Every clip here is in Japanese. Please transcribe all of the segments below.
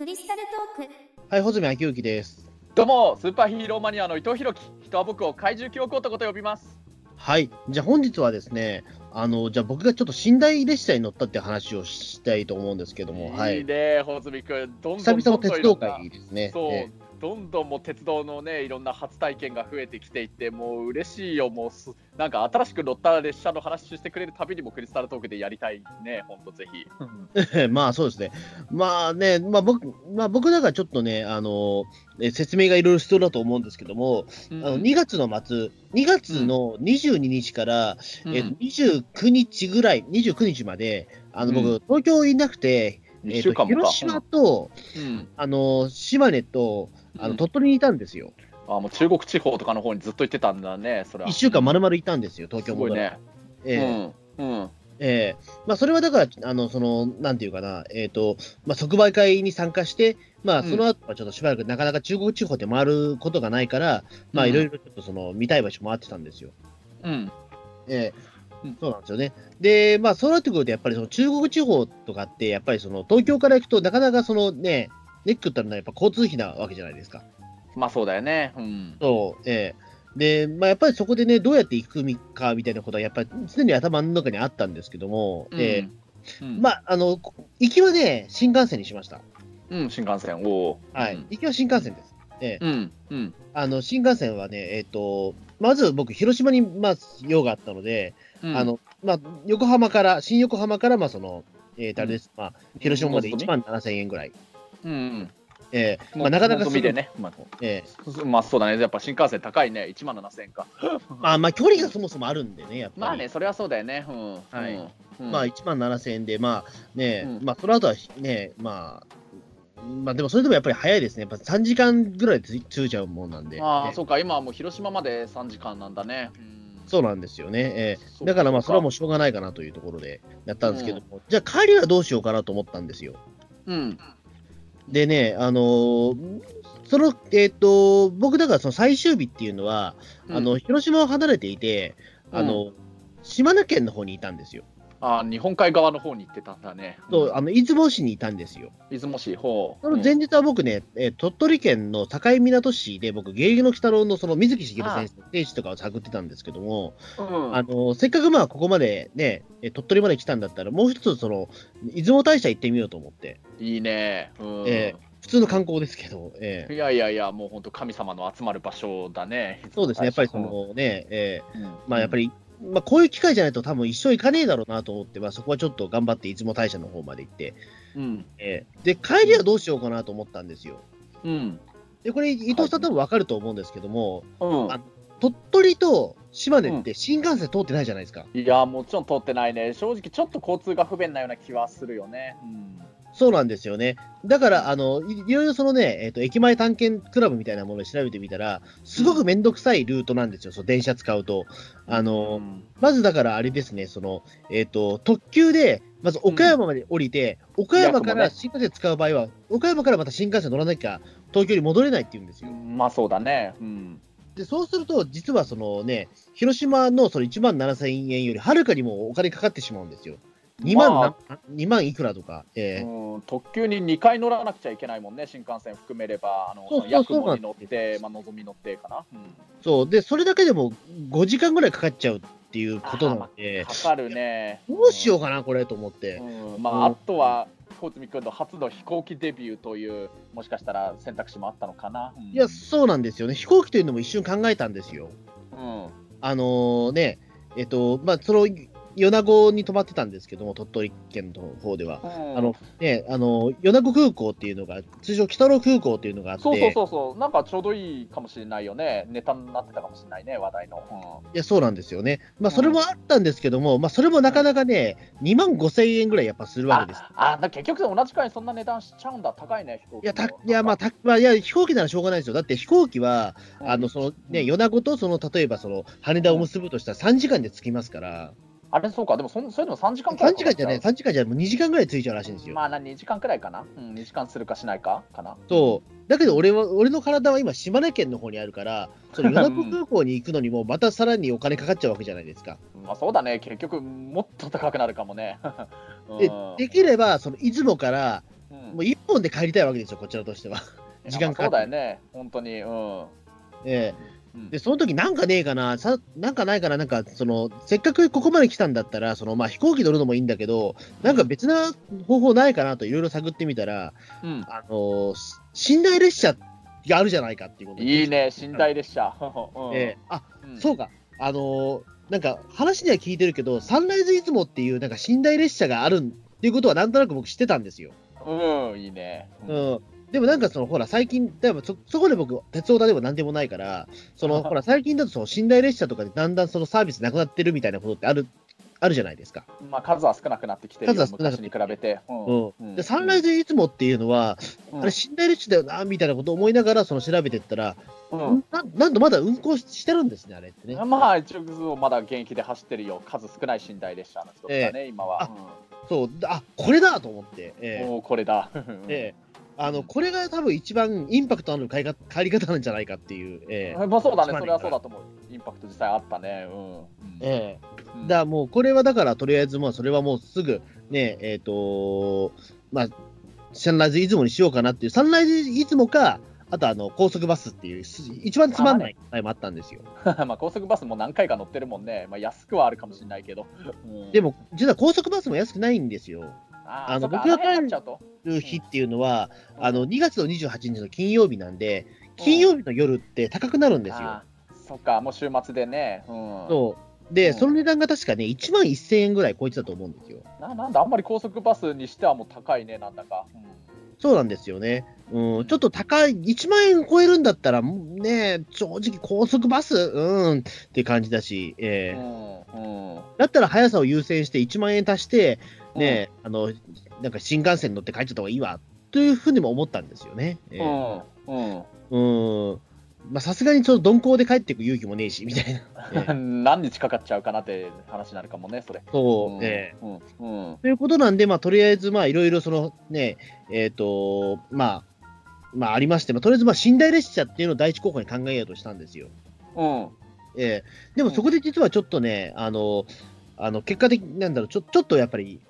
クリスタルトークはい、穂積昭之です。どうもスーパーヒーローマニアの伊藤弘樹人は僕を怪獣記憶男と呼びますはい、じゃあ本日はですね、あの、じゃあ僕がちょっと寝台列車に乗ったって話をしたいと思うんですけども、はいい。ね穂積君どんどん久々の鉄道会ですね。そう、えどんどんもう鉄道のねいろんな初体験が増えてきていてもう嬉しいよ。もうすなんか新しく乗った列車の話してくれるたびにもクリスタルトークでやりたいね本当ぜひ。え まあそうですね。まあね、まあ僕、まあ僕だからちょっとね、あの、え説明がいろいろ必要だと思うんですけども、あの2月の末、2月の22日から、うん。えっと29日ぐらい、29日まで、あの僕、うん。東京いなくて、えっと一週間もか。広島と、うん。あの、島根と、あの、うん。鳥取にいたんですよ。あもう中国地方とかの方にずっと行ってたんだねそれは。1週間丸々いたんですよ、東京戻ら。すごいね。ええ。うんうん。ええ。まあ、それはだから、あの、その、なんていうかな、えっ、と、まあ、即売会に参加して、まあ、うん。その後はちょっとしばらくなかなか中国地方で回ることがないから、いろいろちょっとその、見たい場所回ってたんですよ。うん。ええ。うんそうなんですよね。で、まあ、そうなってくると、やっぱりその中国地方とかって、やっぱりその、東京から行くと、なかなかそのね、ネックってのはやっぱ交通費なわけじゃないですか。まあそうだよねうんそう、ええで、まあ、やっぱりそこでね、どうやって行くかみたいなことは、やっぱり常に頭の中にあったんですけども、ええうんまあ、あの、行きはね、新幹線にしました。うん、新幹線、おお。はい。うん行きは新幹線です。ええうん、うん、あの、新幹線はね、えっ、と、まず僕、広島に、まあ、用があったので、うん。あの、まあ、横浜から、新横浜から、まあ、その、えーと、あれです、まあ、広島までのぞみ1万7000円ぐらい。うん、うん。ええまあ、なかなかすぐのぞみでね。まあ、えまあ、そうだね。やっぱ新幹線高いね。1万7000円か。え まあ、まあ、距離がそもそもあるんでね、やっぱり。まあね、それはそうだよね。うん。はいうんまあ、1万7000円で、まあ、ね、うんまあ、その後はね、まあ、まあ、でもそれでもやっぱり早いですね。やっぱ3時間ぐらいでつ着いちゃうもんなんで。ああ、ねそうか。今はもう広島まで3時間なんだね。うんそうなんですよね。ええそうだからまあ、それはもうそしょうがないかなというところでやったんですけども、じゃあ帰りはどうしようかなと思ったんですよ。ううん。でね、あのーその、えっ、と、僕だからその最終日っていうのは、うんあの、広島を離れていて、あの、島根県の方にいたんですよ。あー日本海側の方に行ってたんだね。そう、あの、出雲市にいたんですよ。出雲市、ほう。その前日は僕ね、えー鳥取県の境港市で僕、芸妓の鬼太郎のその水木しげる先生の聖地とかを探ってたんですけども、うん。あの、せっかくまあここまでね、えー鳥取まで来たんだったら、もう一つその、出雲大社行ってみようと思って、いいね。うん。え普通の観光ですけど、えーいやいやいや、もう本当神様の集まる場所だね。そうですね、やっぱりそのね、えーうん、まあやっぱり、まあこういう機会じゃないと多分一生行かねえだろうなと思って、まあそこはちょっと頑張って出雲大社の方まで行って、うん。えーで、帰りはどうしようかなと思ったんですよ。うん。で、これ伊藤さん多分わかると思うんですけども、うん。あ鳥取と島根って新幹線通ってないじゃないですか。いや、もちろん通ってないね。正直、ちょっと交通が不便なような気はするよね。うん。そうなんですよね。だから、あの、いいろいろそのね、えっ、と、駅前探検クラブみたいなものを調べてみたら、すごくめんどくさいルートなんですよ、その電車使うと。あの、うんまずだからあれですね、その、えっ、と、特急で、まず岡山まで降りて、岡山から新幹線使う場合は、岡山からまた新幹線乗らなきゃ東京に戻れないって言うんですよ。まあそうだね。うん。で、そうすると、実はそのね、広島のその1万7000円よりはるかにもお金かかってしまうんですよ。2万な、ま2万いくらとか。えーうん、特急に2回乗らなくちゃいけないもんね、新幹線含めれば、あのそうそうそうに乗って、まあ、のぞみ乗ってかな。うんそう。で、それだけでも5時間ぐらいかかっちゃうっていうことなので、かかるね。どうしようかな、これと思って。うんまあ、あとは、小泉君の初の飛行機デビューという、もしかしたら選択肢もあったのかな。うんいや、そうなんですよね。飛行機というのも一瞬考えたんですよ。うんあのーね、えっと、まあ、その、米子に泊まってたんですけども、鳥取県の方では。うんあの、ね、あの、米子空港っていうのが、通称、北野空港っていうのがあって、そうそうそうそう、なんかちょうどいいかもしれないよね、ネタになってたかもしれないね、話題の。いや、そうなんですよね。まあ、それもあったんですけども、まあ、それもなかなかね、2万5千円ぐらいやっぱするわけです。ああだ結局、同じくらいにそんな値段しちゃうんだ、高いね、飛行機いや、た、いや、まあ、た、まあ、いや、飛行機ならしょうがないですよ。だって飛行機は、あの、そのね、米子と、その、例えば、その、羽田を結ぶとしたら3時間で着きますから、あれ、そうか、でもそんそれでも3時間くらい3時間じゃない、3時間じゃない、もう2時間ぐらい着いちゃうらしいんですよ。まあ、な2時間くらいかな、うん、2時間するかしないか？かな。そう。だけど俺は、俺の体は今、島根県の方にあるから、その米子空港に行くのにも、またさらにお金かかっちゃうわけじゃないですか。まあ、そうだね、結局、もっと高くなるかもね。でうん、できれば、その、出雲から、もう一本で帰りたいわけですよ、こちらとしては。時間かかそうだよね、本当に。うん。えうんえで、その時なんかねえかな、さなんかないかな、なんか、その、せっかくここまで来たんだったら、その、まあ、飛行機乗るのもいいんだけど、なんか別な方法ないかなといろいろ探ってみたら、うん。あのし寝台列車があるじゃないかっていうことで。いいね、寝台列車。うん。ええ。あ、うん。そうか、あのーなんか話には聞いてるけど、サンライズ出雲っていうなんか寝台列車があるっていうことはなんとなく僕知ってたんですよ。うん、いいね。うん。でもなんかその、ほら、最近、でもそ、そこで僕、鉄道だでもなんでもないから、その、ほら、最近だとその寝台列車とかでだんだんそのサービスなくなってるみたいなことってある、あるじゃないですか。まあ、数は少なくなってきてるよ数は少なく昔に比べて。うんうん。うんで、サンライズ出雲っていうのは、うんあれ、寝台列車だよな、みたいなことを思いながら、その調べてったら、うんななんとまだ運行ししてるんですね、あれってね。まあ、一応、まだ現役で走ってるよ。数少ない寝台列車の一つだね、今は。そう、あ、これだと思って。うんええおーこれだ。ええあの、これが多分一番インパクトある帰り方帰り方なんじゃないかっていう。ええまあそうだね、それはそうだと思う。インパクト実際あったね。うん。ええうんだからもう、これはだから、とりあえず、まあ、それはもうすぐ、ね、えっ、とまあ、サンライズ出雲にしようかなっていう、サンライズ出雲か、あとあの、高速バスっていう、す一番つまんないタイもあったんですよ。まあ高速バスも何回か乗ってるもんね。まあ安くはあるかもしれないけど。うんでも、実は高速バスも安くないんですよ。あの僕があの辺になっちゃうと日っていうのは、あの、うん2月の28日の金曜日なんで、金曜日の夜って高くなるんですよ。そっか、もう週末でね。うん、そう。で、うんその値段が確かね、1万1000円ぐらい超えてたと思うんですよ。ななんだ、あんまり高速バスにしてはもう高いね、なんだか。そうなんですよね。うん、ちょっと高い、1万円超えるんだったら、ね、正直高速バス、うん、って感じだし、うえんーうんうんだったら速さを優先して1万円足して、ね、あの、なんか新幹線乗って帰っちゃった方がいいわ、というふうにも思ったんですよね。えうーん。うん。さすがにちょっと鈍行で帰っていく勇気もねえし、みたいな。えー何日かかっちゃうかなって話になるかもね、それ。そう、んえーうんうん。ということなんで、まあ、とりあえず、まあ、いろいろそのね、えっ、と、まあ、まあ、ありまして、まあ、とりあえず、まあ、寝台列車っていうのを第一候補に考えようとしたんですよ。うん。ええ。でもそこで実はちょっとね、あの、あの結果的になんだろう、ちょちょっとやっぱり、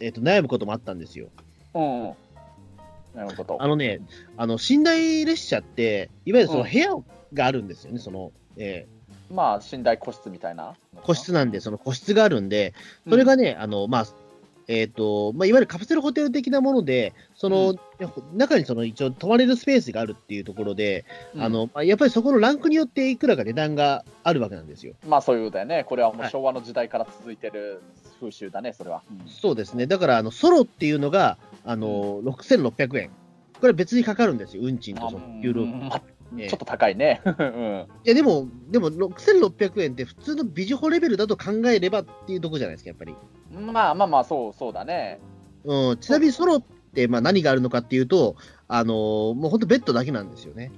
えっ、と、悩むこともあったんですよ。うんうんなるほど。あのね、あの、寝台列車って、いわゆるそのうん部屋があるんですよね、その、えまあ、寝台個室みたいな。ー個室なんで、その個室があるんで、それがね、あの、まあ、えっ、と、まあ、いわゆるカプセルホテル的なもので、その、中にその一応泊まれるスペースがあるっていうところで、うんあの、まあ、やっぱりそこのランクによっていくらか値段があるわけなんですよ。まあそういうことだよね。これはもうはい昭和の時代から続いてる風習だね、それは。そうですね。だから、あの、ソロっていうのが、あの、6600円。これ別にかかるんですよ。運賃とその有料。ちょっと高いね。うんや、でも、でも、6600円って普通のビジホレベルだと考えればっていうとこじゃないですか、やっぱり。まあまあまあ、そうそうだね。うん、ちなみにソロって、まあ何があるのかっていうと、あのーもう本当ベッドだけなんですよね。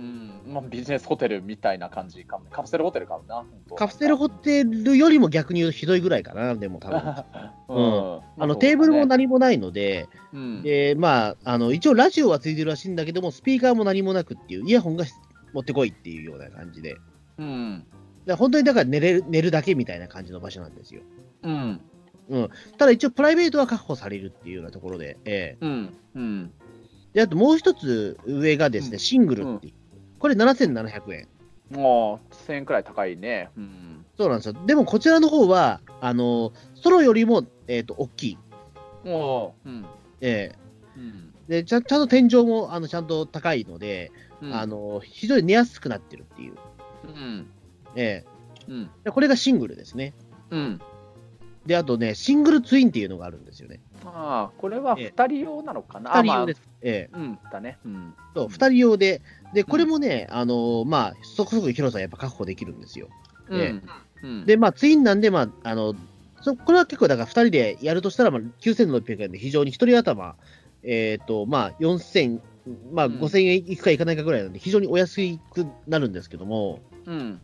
うんまあ、ビジネスホテルみたいな感じかも。カプセルホテルかもな。カプセルホテルよりも逆に言うとひどいぐらいかな、でも多分。うんあの、テーブルもな何もないので、うんで、まあ、あの、一応ラジオはついてるらしいんだけども、スピーカーも何もなくっていう、イヤホンが持ってこいっていうような感じで。うん。ら本当にだから寝れる、寝るだけみたいな感じの場所なんですよ。うん。ただ一応プライベートは確保されるっていうようなところで、えうん。うん。えで、あともう一つ上がですね、うんシングルっていう。これ7700円。もう、1000円くらい高いね。うん。そうなんですよ。でもこちらの方は、あの、ソロよりも、えっ、と、大きい。もう、うん。えうん。えでちゃん、ちゃんと天井も、あの、ちゃんと高いので、うんあ、の、非常に寝やすくなってるっていう。うん。えうん。えでこれがシングルですね。うん。で、あとね、シングルツインっていうのがあるんですよね。ああ、これはええ2人用なのかな？。二人用ですす。ええうん、だね。うん。そう、二人用で、で、これもね、あの、まあ、そこそこ広さやっぱ確保できるんですよ。えうん。で、まあ、ツインなんで、まあ、あの、そこれは結構、だから2人でやるとしたら、まあ、9600円で非常に1人頭、えっ、と、まあ、4000、まあ、うん5000円いくかいかないかぐらいなんで、非常にお安くなるんですけども、うん。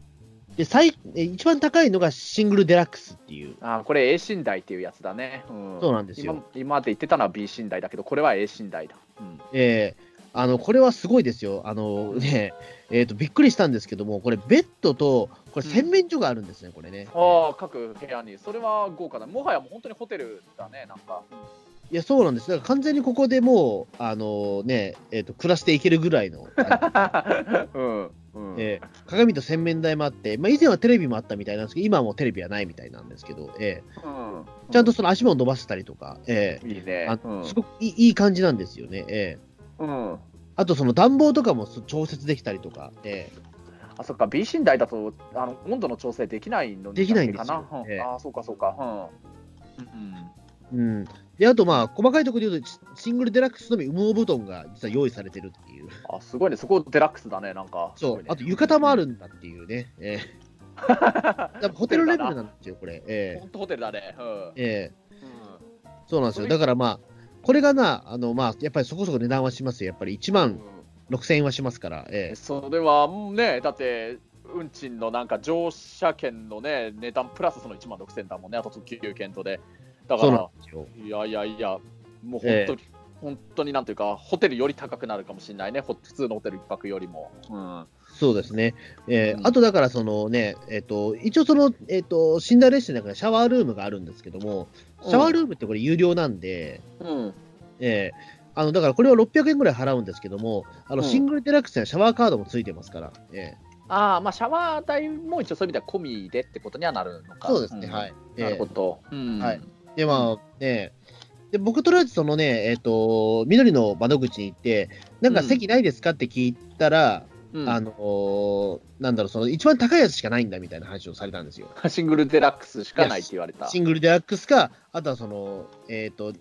で、最、え一番高いのがシングルデラックスっていう。ああ、これ A 寝台っていうやつだね。うん。そうなんですよ今今まで言ってたのは B 寝台だけど、これは A 寝台だ。うん。えーあの、これはすごいですよ。あのね、えっ、と、びっくりしたんですけども、これ、ベッドと、これ、洗面所があるんですね、これね。ああ、各部屋に。それは豪華だ。もはやもう本当にホテルだね、なんか。いや、そうなんです。だから完全にここでもう、あのね、えっ、と、暮らしていけるぐらいの、うん。うん。えー鏡と洗面台もあって、まあ、以前はテレビもあったみたいなんですけど、今はもうテレビはないみたいなんですけど、えうんーちゃんとその足も伸ばせたりとか、えいいね。ーうんあすごくいいいい感じなんですよね。えーうん。あと、その暖房とかもそ調節できたりとか、えあ、そっか、B 寝台だと、あの、温度の調整できないのできないんですよ。うんええあ、そうか、そうか。うん。うん。ーうん。で、あと、まあ、細かいところで言うと、シシングルデラックスのみ羽毛布団が実は用意されてるっていう。あ、すごいね。そこデラックスだね、なんか。そう、あと浴方衣もあるんだっていうね。えー、ホテルレベルなんですよ、これ。え本当ホテルだね。うん。ーえうんーそうなんですよ。だからまあ、これがな、あの、まあ、やっぱりそこそこ値段はしますよ。やっぱり1万6000円はしますから。えーそれはもうね、だって、運賃のなんか乗車券のね、値段プラスその1万6000だもんね、あと特急券とで。だから。いやいやいや、もう本当に、え本当になんていうか、ホテルより高くなるかもしれないね、ほ普通のホテル一泊よりも。うん。そうですね。えーうんあとだから、そのね、えっ、と、一応その、えっ、と、寝台列車の中にシャワールームがあるんですけども、シャワールームってこれ有料なんで、うん。えーあの、だからこれは600円ぐらい払うんですけども、あの、うん。シングルデラックスにはシャワーカードもついてますから、えああ、まあ、シャワー代も一応そういう意味では込みでってことにはなるのか。ーそうですね、んはい。えーなるほど。うん。はい。で、まあ、ね、で、僕とりあえずそのね、えっ、と、緑の窓口に行って、なんか席ないですかって聞いたら、うんあのーなんだろう、その一番高いやつしかないんだみたいな話をされたんですよ。シングルデラックスしかないって言われた。シングルデラックスか、あとはその、えっ、と、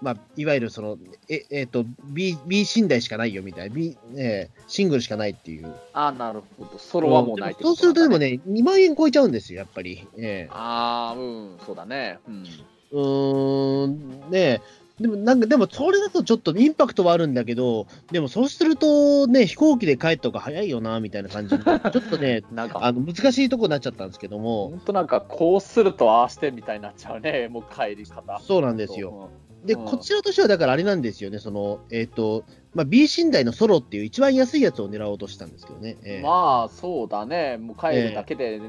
まあ、いわゆるその、え、えっ、と、B、B 寝台しかないよみたいな、B、えーシングルしかないっていう。ああ、なるほど。ソロはもうないってそうするとでもね、2万円超えちゃうんですよ、やっぱり。えああ、うん、そうだね。うん。えうーん、ねでもなんか、でもそれだとちょっとインパクトはあるんだけど、でもそうするとね、飛行機で帰った方が早いよな、みたいな感じに、ちょっとね、なんか、あの難しいとこになっちゃったんですけども、本当なんか、こうするとああしてみたいになっちゃうね、もう帰り方。そうなんですよ。で、うんこちらとしてはだからあれなんですよね、その、えっ、と、まあ、B 寝台のソロっていう一番安いやつを狙おうとしたんですけどね。ええまあ、そうだね。もう帰るだけで、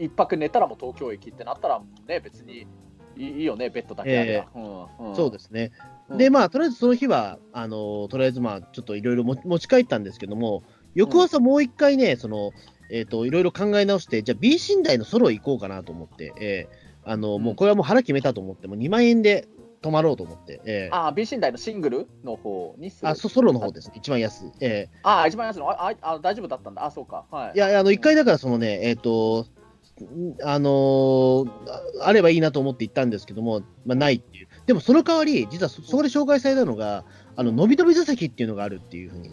一泊寝たらもう東京駅ってなったら、ね、別にいいよね、ベッドだけあれば。うんうんそうですね。うんで、まあ、とりあえずその日は、あの、とりあえずまあ、ちょっといろいろ持持ち帰ったんですけども、翌朝もう一回ね、その、えっ、と、いろいろ考え直して、じゃあ B 寝台のソロ行こうかなと思って、ええあの、もうこれはもう腹決めたと思って、もう2万円で泊まろうと思って、ええああ、B 寝台のシングルの方にするあ、そソロの方です、一番安い。ええああ、一番安いの。あああ大丈夫だったんだ。あそうか。はい。いや、あの、一回だからそのね、えっ、と、んあのーああればいいなと思って行ったんですけども、まあ、ないっていう。でもその代わり、実はそそこで紹介されたのが、あの、のびのび座席っていうのがあるっていうふうに。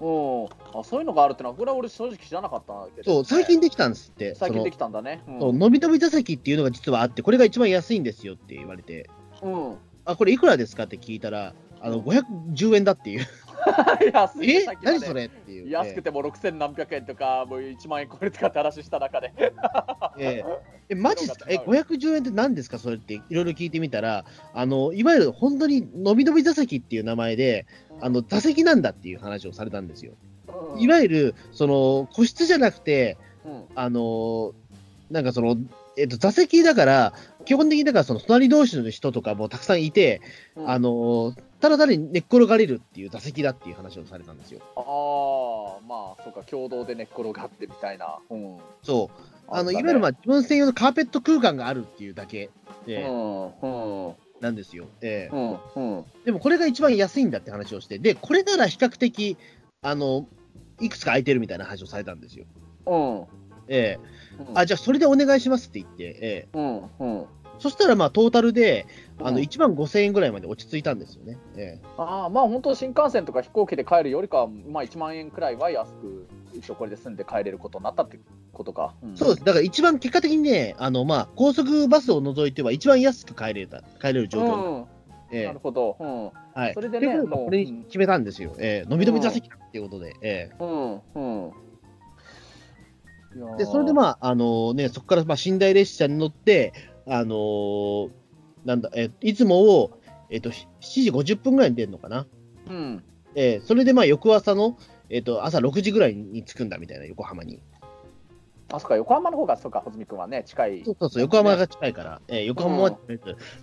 うん、あそういうのがあるってのは、これは俺正直知らなかったけど、そう、最近できたんですって。最近できた。たんだね。うんそうのびのび座席っていうのが実はあって、これが一番安いんですよって言われて、うん。あ、これいくらですかって聞いたら、あの、510円だっていう。安いね。え？何それっていう。安くても6000何百円とか、もう1万円超えるとかって話した中で。ええ。え、マジっすか？え、510円って何ですか？それっていろいろ聞いてみたら、あの、いわゆる本当にのびのび座席っていう名前で、あの、座席なんだっていう話をされたんですよ。うん。いわゆる、その、個室じゃなくて、うん。あの、なんかその、えっと、座席だから、基本的にだからその隣同士の人とかもたくさんいて、うん。あの、ただ単に寝っ転がれるっていう座席だっていう話をされたんですよ。ああ、まあ、そうか、共同で寝っ転がってみたいな。うん。そう。あの、ねいわゆるまあ、自分専用のカーペット空間があるっていうだけうで、ん、うん、なんですよ。ええうん、うん。でもこれが一番安いんだって話をして、で、これなら比較的、あの、いくつか空いてるみたいな話をされたんですよ。うん。ええうんあ、じゃあそれでお願いしますって言って、ええうん、うん。そしたらまあトータルで、あの、うん1万5000円ぐらいまで落ち着いたんですよね。ええああ、まあ本当、新幹線とか飛行機で帰るよりかは、まあ1万円くらいは安く、一応これで住んで帰れることになったってことか。んそうです。だから一番結果的にね、あの、まあ、高速バスを除いては一番安く帰れた、帰れる状況。うん、えなるほど。うん。えはい。それでねこともうこれに決めたんですよ。ええのびのび座席だっていうことで。ええうん、うん。で、それでまあ、あのね、そこからまあ寝台列車に乗って、あのーなんだ、えいつもを、えっ、と、7時50分ぐらいに出るのかな。うん。えーそれでまあ、翌朝の、えっ、と、朝6時ぐらいに着くんだみたいな、横浜に。あそっか横浜の方がそうか穂積君はね近いそうそうそう、横浜が近いから、えー横浜は、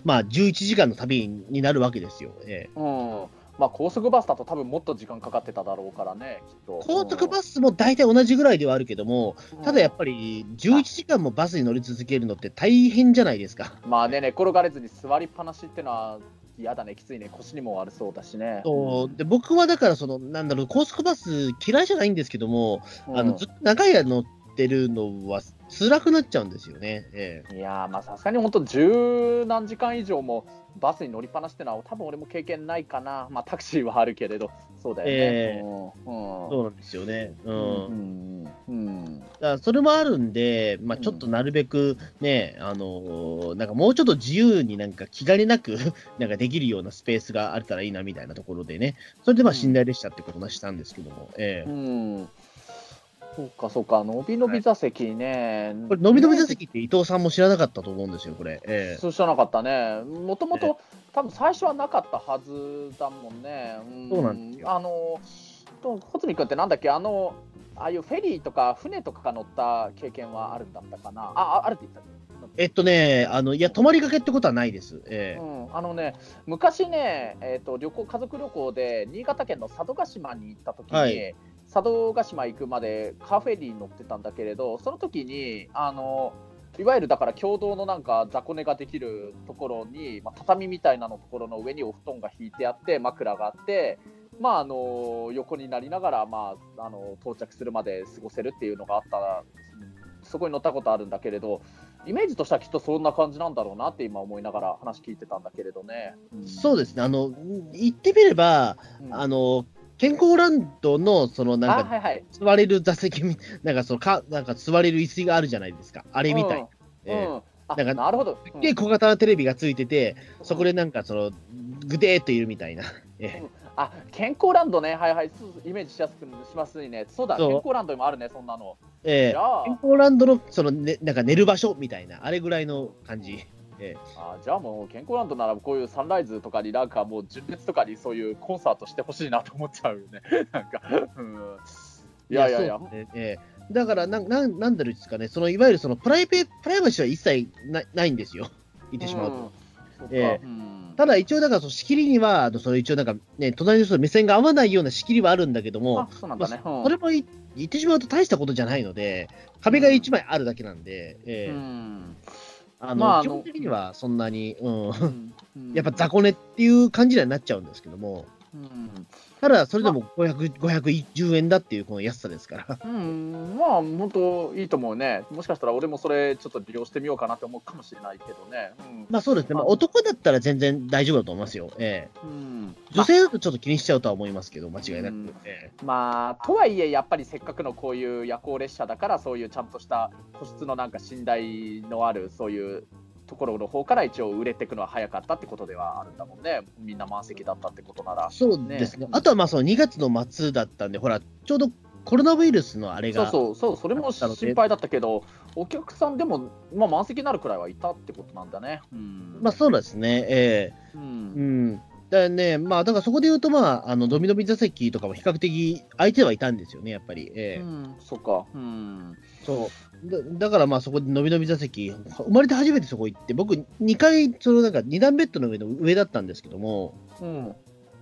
まあ、11時間の旅になるわけですよ。えーうんまあ高速バスだと多分もっと時間かかってただろうからねきっと。高速バスも大体同じぐらいではあるけども、うん。ただやっぱり11時間もバスに乗り続けるのって大変じゃないですか。まあね寝転がれずに座りっぱなしってのは嫌だね。きついね。腰にも悪そうだしね。そう。で僕はだからその、なんだろう、高速バス嫌いじゃないんですけども、うん。あのずっと長い間乗ってるのは辛くなっちゃうんですよね。ええ。いやーまあさすがに本当十何時間以上もバスに乗りっぱなしってのは多分俺も経験ないかな。まあタクシーはあるけれど。そうだよね、ええ。うん。うん。そうなんですよね。うん。うんうんだからそれもあるんで、まあ、ちょっとなるべくね、あのーなんかもうちょっと自由になんか気兼ねなく なんかできるようなスペースがあったらいいなみたいなところでね、それでまあうん。寝台列車ってことにしたんですけども、ええ。うんそうかそうか。のびのび座席ね、これ、のびのび座席って伊藤さんも知らなかったと思うんですよ、これ。ええ。そう知らなかったね、もともと多分最初はなかったはずだもんね。ん。そうなんですあのと穂積君ってなんだっけ？あのああいうフェリーとか船とかが乗った経験はあるんだったかな？あああるって言ったっけ？えっとね、あのいや、泊まりがけってことはないです。ええ。うん、あのね昔ね、えー、と旅行家族旅行で新潟県の佐渡島に行った時に、はい佐渡島行くまでカーフェに乗ってたんだけれどその時にあのいわゆるだから共同のなんか雑魚寝ができるところに、まあ、畳みたいなのところの上にお布団が引いてあって枕があって、まあ、あの横になりながら、まあ、あの到着するまで過ごせるっていうのがあったそこに乗ったことあるんだけれどイメージとしてはきっとそんな感じなんだろうなって今思いながら話聞いてたんだけれどね。そうですね、あの言ってみれば、うん。あの健康ランドのそのなんかあはいはい。座れる座席み、なんかそのかなんか座れる椅子があるじゃないですか、あれみたいな。うんええうんあなんかなるほど。うんで、小型なテレビがついてて、そこでなんかその、ぐでーっといるみたいな。ええあ健康ランドね、はいはい、イメージしやすくしますね。そうだ、そう健康ランドにもあるね、そんなの。ええ健康ランドのその、ね、なんか寝る場所みたいな、あれぐらいの感じ。ええ。あじゃあもう健康ランドならこういうサンライズとかになんかもう純烈とかにそういうコンサートしてほしいなと思っちゃうよね。なんか、うん、いやいやいやええ。だからなんなん、なんだろうですかね、そのいわゆるそのプライベプライバシーは一切なないんですよ、言ってしまうと。うんええ。うん。ただ一応、だからその仕切りには、その一応なんかね、隣の人と目線が合わないような仕切りはあるんだけどもあ、そうなんだね。まあうん。それもい言ってしまうと大したことじゃないので、壁が1枚あるだけなんで、ええ。うんあのまああの基本的にはそんなに、うん、うん。やっぱ雑魚寝っていう感じにはなっちゃうんですけども、うんただそれでも500 510円だっていうこの安さですから。うん、まあ、本当いいと思うね。もしかしたら俺もそれちょっと利用してみようかなって思うかもしれないけどね。うんまあそうですね、まあ、男だったら全然大丈夫だと思いますよ。ええうん女性だとちょっと気にしちゃうとは思いますけど、間違いなく。うんええまあ、とはいえ、やっぱりせっかくのこういう夜行列車だから、そういうちゃんとした個室のなんか寝台のある、そういうところの方から一応売れていくのは早かったってことではあるんだもんね。みんな満席だったってことなら。そうですねねあとはまあその2月の末だったんで、ほら、ちょうどコロナウイルスのあれが、そうそう、そう、それも心配だったけど、お客さんでも、まあ、満席になるくらいはいたってことなんだね。うん。まあそうですね、ええう。うんん。だね、まあだからそこで言うと、まあ、あのドミノミ座席とかも比較的相手はいたんですよね、やっぱり。ええうん、そっか。うん。そうだだからまあそこでのびのび座席、生まれて初めてそこ行って、僕、2階、そのなんか2段ベッドの上の上だったんですけども、うん。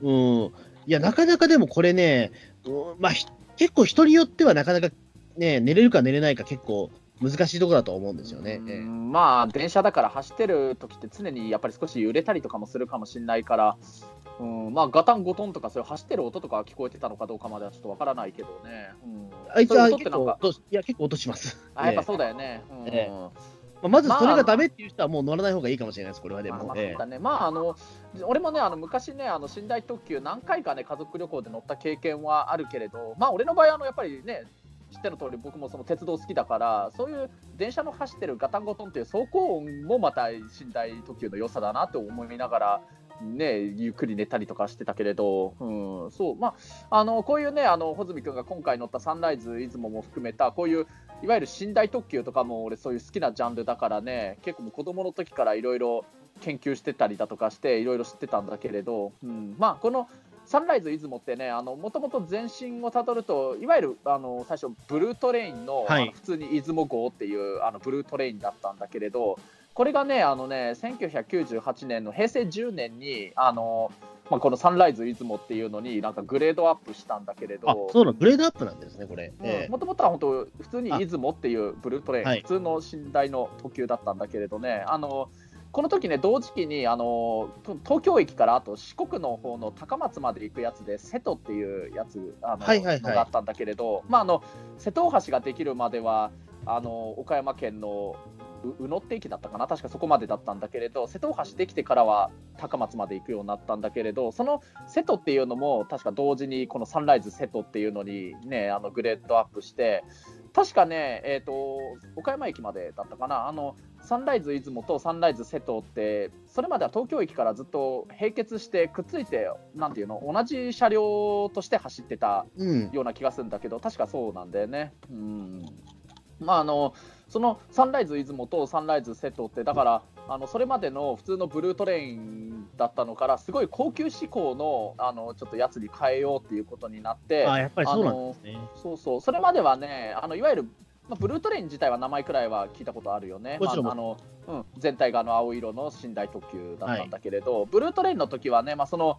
うん、いや、なかなかでもこれね、うんまあ、ひ結構人によってはなかなかね、寝れるか寝れないか結構難しいところだと思うんですよね。まあ電車だから走ってる時って常にやっぱり少し揺れたりとかもするかもしれないから、うん、まあガタンゴトンとかそういう走ってる音とかは聞こえてたのかどうかまではちょっとわからないけどね、うん、あいつは結構いや、結構落とします。あやっぱえそうだよね、うん。ええ。まあ、まずそれがダメっていう人はもう乗らない方がいいかもしれないです、これはでも。まあまあええ。そうだね、まああの俺もねあの昔ねあの寝台特急何回かね家族旅行で乗った経験はあるけれどまあ俺の場合あのやっぱりね知っての通り僕もその鉄道好きだからそういう電車の走ってるガタンゴトンっていう走行音もまた寝台特急の良さだなと思いながらねゆっくり寝たりとかしてたけれど、うん、そうまああのこういうねあの穂積君が今回乗ったサンライズ出雲も含めたこういういわゆる寝台特急とかも俺そういう好きなジャンルだからね結構もう子供の時からいろいろ研究してたりだとかしていろいろ知ってたんだけれど、うん、まあこのサンライズ出雲ってね、もともと前身をたどると、いわゆるあの最初、ブルートレインの,、はい。あの普通に出雲号っていうあのブルートレインだったんだけれど、これがね、あのね1998年の平成10年に、あのまあ、このサンライズ出雲っていうのに、なんかグレードアップしたんだけれあど、そうなの、グレードアップなんですね、これ。ええ。もともとは本当、普通に出雲っていうブルートレイン、はい。普通の寝台の特急だったんだけれどね、あのこの時ね、同時期にあのと東京駅からあと四国の方の高松まで行くやつで、瀬戸っていうやつあの、はいはいはい。のがあったんだけれど、まあ、あの瀬戸大橋ができるまでは、あの岡山県のう宇野って駅だったかな、確かそこまでだったんだけれど、瀬戸大橋できてからは高松まで行くようになったんだけれど、その瀬戸っていうのも、確か同時にこのサンライズ瀬戸っていうのにね、あのグレードアップして、確かね、えー、と岡山駅までだったかな、あのサンライズ出雲とサンライズ瀬戸って、それまでは東京駅からずっと並結してくっついて、なんていうの、同じ車両として走ってたうん。ような気がするんだけど、確かそうなんだよね。うんまあ、あのそのサンライズ出雲とサンライズ瀬戸って、だからあのそれまでの普通のブルートレインだったのから、すごい高級志向のあのちょっとやつに変えようっていうことになって、あやっぱりそうなんですね。そうそう、それまではね、あのいわゆる、まあ、ブルートレイン自体は名前くらいは聞いたことあるよね。まああのうん、全体があの青色の寝台特急だったんだけれど、ブルートレインの時はね、まあ、その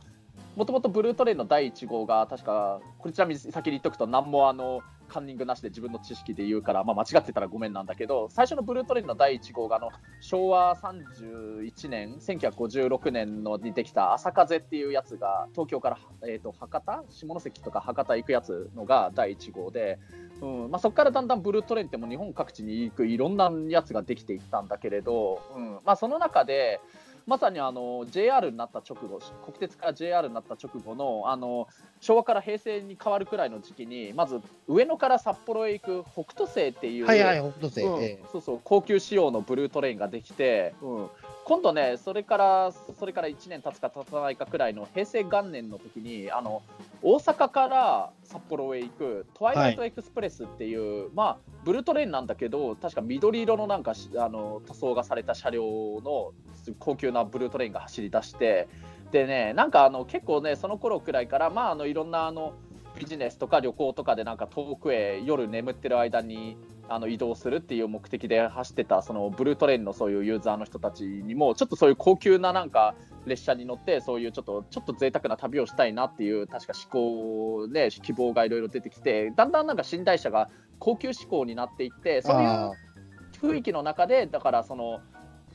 もともとブルートレインの第1号が、確か、これちなみに先に言っとくと、何もあのカンニングなしで自分の知識で言うから、まあ、間違ってたらごめんなんだけど、最初のブルートレインの第1号があの昭和31年、1956年のにできた朝風っていうやつが、東京から、えー、と博多、下関とか博多行くやつ。のが第1号で、うん。まあ、そこからだんだんブルートレインってもう日本各地に行くいろんなやつができていったんだけれど、うん。まあ、その中で、まさにあの JR になった直後、国鉄から JR になった直後のあの昭和から平成に変わるくらいの時期に、まず上野から札幌へ行く北斗星っていう、はいはい、北斗星。うんええそうそう高級仕様のブルートレインができて、うん今度ねそれからそれから1年経つか経たないかくらいの平成元年の時にあの大阪から札幌へ行くトワイライトエクスプレスっていう、まあブルートレインなんだけど確か緑色のなんかしあの塗装がされた車両の高級なブルートレインが走り出してでねなんかあの結構ねその頃くらいからまああのいろんなあのビジネスとか旅行とかでなんか遠くへ夜眠ってる間にあの移動するっていう目的で走ってたそのブルートレインのそういうユーザーの人たちにもちょっとそういう高級ななんか列車に乗ってそういうちょっとちょっと贅沢な旅をしたいなっていう確か思考で希望がいろいろ出てきてだんだんなんか寝台車が高級志向になっていってそういうあ雰囲気の中でだからその、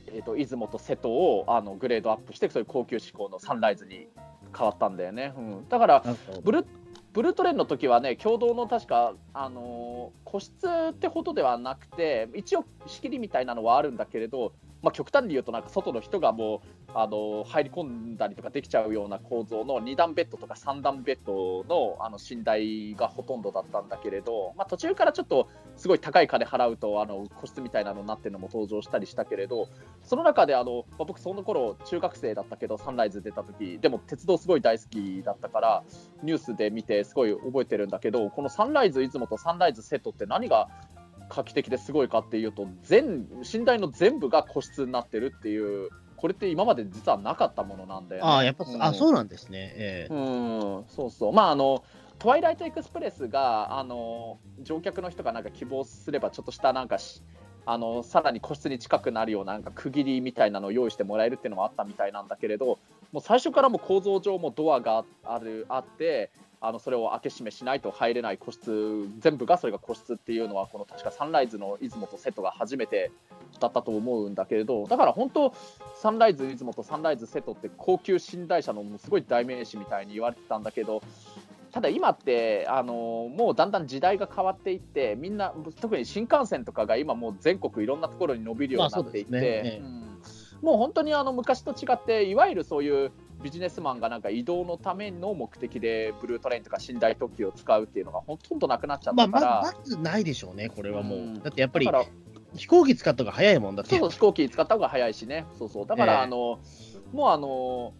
えー、と出雲と瀬戸をあのグレードアップしてそういう高級志向のサンライズに変わったんだよね、うん、だからブルブルートレインの時はね共同の確か、あのー個室ってほどではなくて一応仕切りみたいなのはあるんだけれど、まあ、極端に言うとなんか外の人がもう、あの入り込んだりとかできちゃうような構造の2段ベッドとか3段ベッドのあの寝台がほとんどだったんだけれど、まあ、途中からちょっとすごい高い金払うとあの個室みたいなのになってるのも登場したりしたけれどその中であの、まあ僕その頃中学生だったけどサンライズ出た時でも鉄道すごい大好きだったからニュースで見てすごい覚えてるんだけどこのサンライズ出雲とサンライズ瀬戸って何が画期的ですごいかっていうと全寝台の全部が個室になってるっていうこれって今まで実はなかったものなんだよね。あーやっぱ、うんあ、そうなんですね。ええうん、そうそう。まあ、あの、トワイライトエクスプレスが、あの、乗客の人がなんか希望すれば、ちょっとしたなんかし、あの、さらに個室に近くなるような、なんか区切りみたいなのを用意してもらえるっていうのもあったみたいなんだけれど、もう最初からもう構造上もドアがある、あって、あのそれを開け閉めしないと入れない個室全部がそれが個室っていうのはこの確かサンライズの出雲と瀬戸が初めてだったと思うんだけれどだから本当サンライズ出雲とサンライズ瀬戸って高級寝台車のすごい代名詞みたいに言われてたんだけどただ今ってあのもうだんだん時代が変わっていってみんな特に新幹線とかが今もう全国いろんなところに伸びるようになっていって、まあそうね。ええ。うん。もう本当にあの昔と違っていわゆるそういうビジネスマンがなんか移動のための目的でブルートレインとか寝台特急を使うっていうのがほとんどなくなっちゃっまあ、またから、まずないでしょうね、これはもう。うん。だってやっぱり飛行機使った方が早いもんだって。そうそう飛行機使った方が早いしね、そうそう。だから、ええ。あのもうあの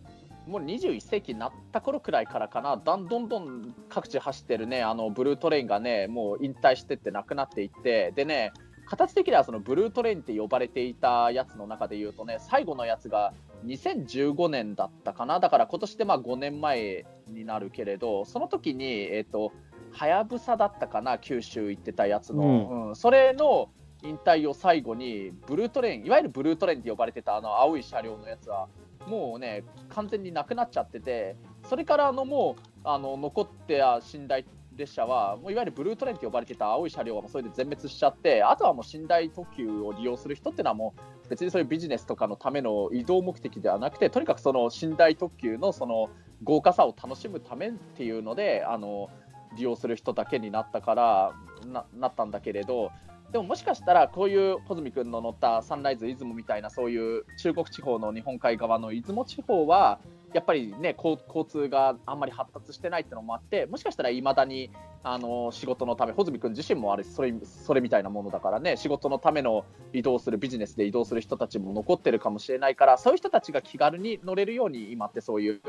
もう21世紀になった頃くらいからかな、だんどんどん各地走ってるね、あのブルートレインがね、もう引退してってなくなっていって、でね、形的にはそのブルートレインって呼ばれていたやつの中で言うとね、最後のやつが2015年だったかな、だから今年でまあ5年前になるけれど、その時に、えっ、と、はやぶさだったかな、九州行ってたやつの、うん。うん。それの引退を最後に、ブルートレイン、いわゆるブルートレインって呼ばれてたあの青い車両のやつは、もうね、完全になくなっちゃってて、それからあのもうあの残ってた寝台列車は、もういわゆるブルートレインって呼ばれてた青い車両はもうそれで全滅しちゃって、あとはもう寝台特急を利用する人っていうのはもう別にそういうビジネスとかのための移動目的ではなくて、とにかくその寝台特急のその豪華さを楽しむためっていうので、あの利用する人だけになったからななったんだけれど、でももしかしたらこういう穂積君の乗ったサンライズ出雲みたいなそういう中国地方の日本海側の出雲地方はやっぱりね交交通があんまり発達してないってのもあってもしかしたらいまだにあの仕事のため穂積君自身もあれそれそれみたいなものだからね仕事のための移動するビジネスで移動する人たちも残ってるかもしれないからそういう人たちが気軽に乗れるように今ってそういう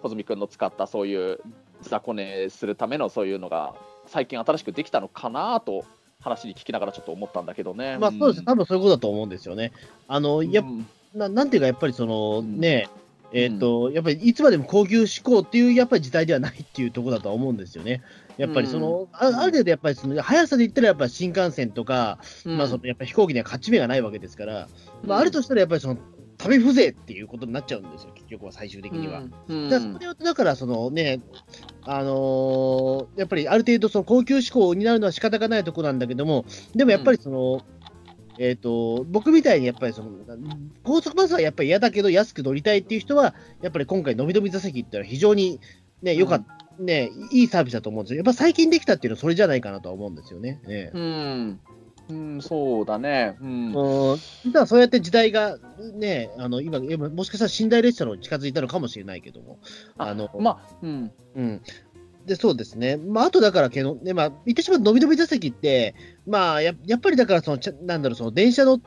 穂積君の使ったそういう雑魚寝するためのそういうのが最近新しくできたのかなと話に聞きながらちょっと思ったんだけどね。まあそうです、多分そういうことだと思うんですよね。あの、やっうんななんていうか、やっぱりそのうんね、えっ、と、やっぱりいつまでも高級志向っていう、やっぱり時代ではないっていうところだとは思うんですよね。やっぱりその、あある程度やっぱりその速さで言ったらやっぱり新幹線とか、まあそのやっぱり飛行機には勝ち目がないわけですから、まああるとしたらやっぱりその、食べ風情っていうことになっちゃうんですよ、結局は最終的には。うん。だからそれをだから、そのね、あのーやっぱりある程度、その高級志向になるのは仕方がないところなんだけども、でもやっぱりその、えっ、と、僕みたいにやっぱりその、高速バスはやっぱり嫌だけど、安く乗りたいっていう人は、やっぱり今回、のびのび座席っていうのは非常にね、良かった。ね、いいサービスだと思うんですよ。やっぱ最近できたっていうのはそれじゃないかなとは思うんですよね。ねうん、うん、そうだね。うんうん実はそうやって時代がね、あの今、今もしかしたら寝台列車の近づいたのかもしれないけども、あのまあ、うん、うん。で、そうですね。まあ、あとだからけど、ね、まあ、言ってしまうと、のびのび座席って、まあ、ややっぱりだから、その、ちゃなんだろう、その、電車の、